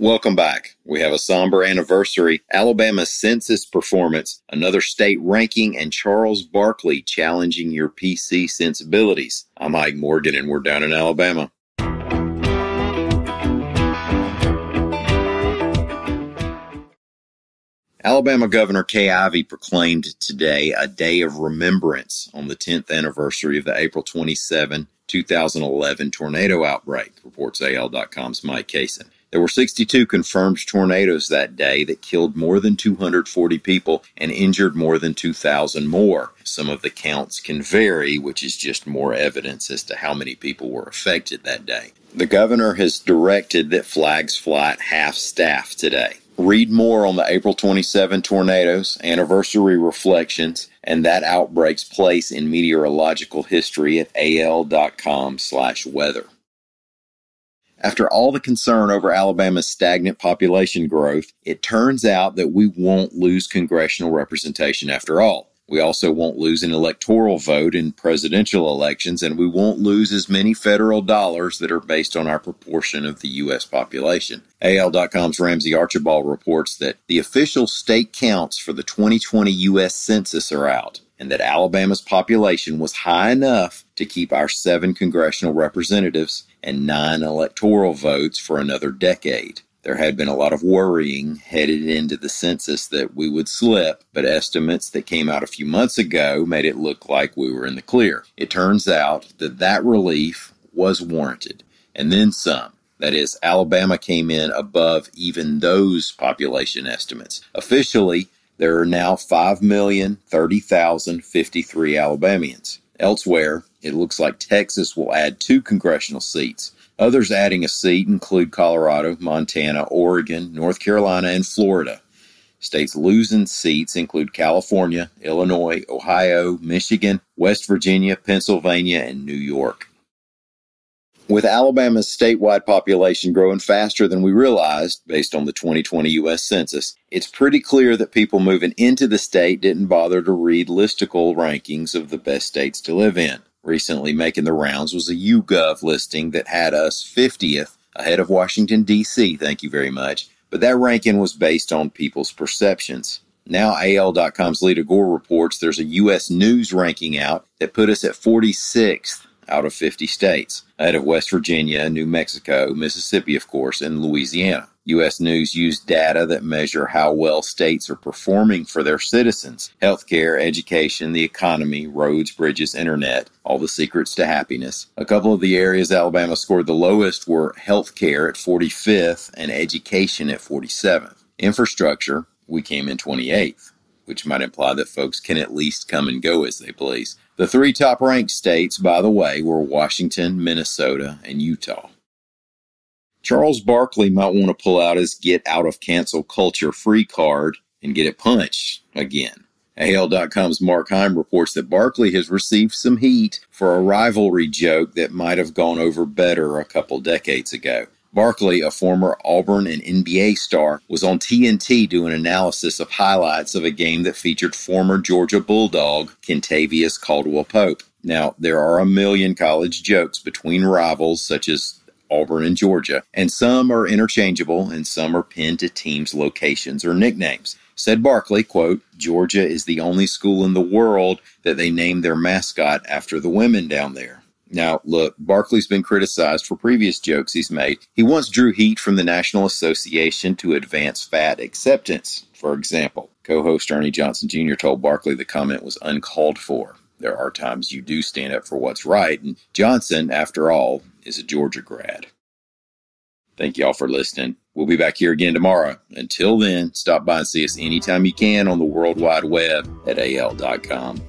Welcome back. We have a somber anniversary, Alabama census performance, another state ranking, and Charles Barkley challenging your PC sensibilities. I'm Mike Morgan, and we're down in Alabama. Alabama Governor Kay Ivey proclaimed today a day of remembrance on the 10th anniversary of the April 27, 2011 tornado outbreak, reports AL.com's Mike Cason. There were 62 confirmed tornadoes that day that killed more than 240 people and injured more than 2,000 more. Some of the counts can vary, which is just more evidence as to how many people were affected that day. The governor has directed that flags fly at half staff today. Read more on the April 27 tornadoes, anniversary reflections, and that outbreak's place in meteorological history at al.com/weather. After all the concern over Alabama's stagnant population growth, it turns out that we won't lose congressional representation after all. We also won't lose an electoral vote in presidential elections, and we won't lose as many federal dollars that are based on our proportion of the U.S. population. AL.com's Ramsey Archibald reports that the official state counts for the 2020 U.S. Census are out, and that Alabama's population was high enough to keep our seven congressional representatives and nine electoral votes for another decade. There had been a lot of worrying headed into the census that we would slip, but estimates that came out a few months ago made it look like we were in the clear. It turns out that that relief was warranted, and then some. That is, Alabama came in above even those population estimates. Officially, there are now 5,030,053 Alabamians. Elsewhere, it looks like Texas will add two congressional seats. Others adding a seat include Colorado, Montana, Oregon, North Carolina, and Florida. States losing seats include California, Illinois, Ohio, Michigan, West Virginia, Pennsylvania, and New York. With Alabama's statewide population growing faster than we realized based on the 2020 U.S. Census, it's pretty clear that people moving into the state didn't bother to read listicle rankings of the best states to live in recently making the rounds was a YouGov listing that had us 50th ahead of Washington, D.C. Thank you very much. But that ranking was based on people's perceptions. Now, AL.com's Leada Gore reports there's a U.S. News ranking out that put us at 46th out of 50 states, ahead of West Virginia, New Mexico, Mississippi, of course, and Louisiana. U.S. News used data that measure how well states are performing for their citizens healthcare, education, the economy, roads, bridges, internet, all the secrets to happiness. A couple of the areas Alabama scored the lowest were healthcare at 45th and education at 47th. Infrastructure, we came in 28th, which might imply that folks can at least come and go as they please. The three top ranked states, by the way, were Washington, Minnesota, and Utah. Charles Barkley might want to pull out his get out of cancel culture free card and get it punched again. AL.com's Mark Heim reports that Barkley has received some heat for a rivalry joke that might have gone over better a couple decades ago. Barkley, a former Auburn and NBA star, was on TNT doing analysis of highlights of a game that featured former Georgia Bulldog Kentavious Caldwell Pope. Now, there are a million college jokes between rivals such as Auburn, and Georgia, and some are interchangeable and some are pinned to teams' locations or nicknames. Said Barkley, quote, Georgia is the only school in the world that they named their mascot after the women down there. Now, look, Barkley's been criticized for previous jokes he's made. He once drew heat from the National Association to Advance Fat Acceptance, for example. Co host Ernie Johnson Jr. told Barkley the comment was uncalled for. There are times you do stand up for what's right, and Johnson, after all, is a Georgia grad. Thank you all for listening. We'll be back here again tomorrow. Until then, stop by and see us anytime you can on the World Wide Web at al.com.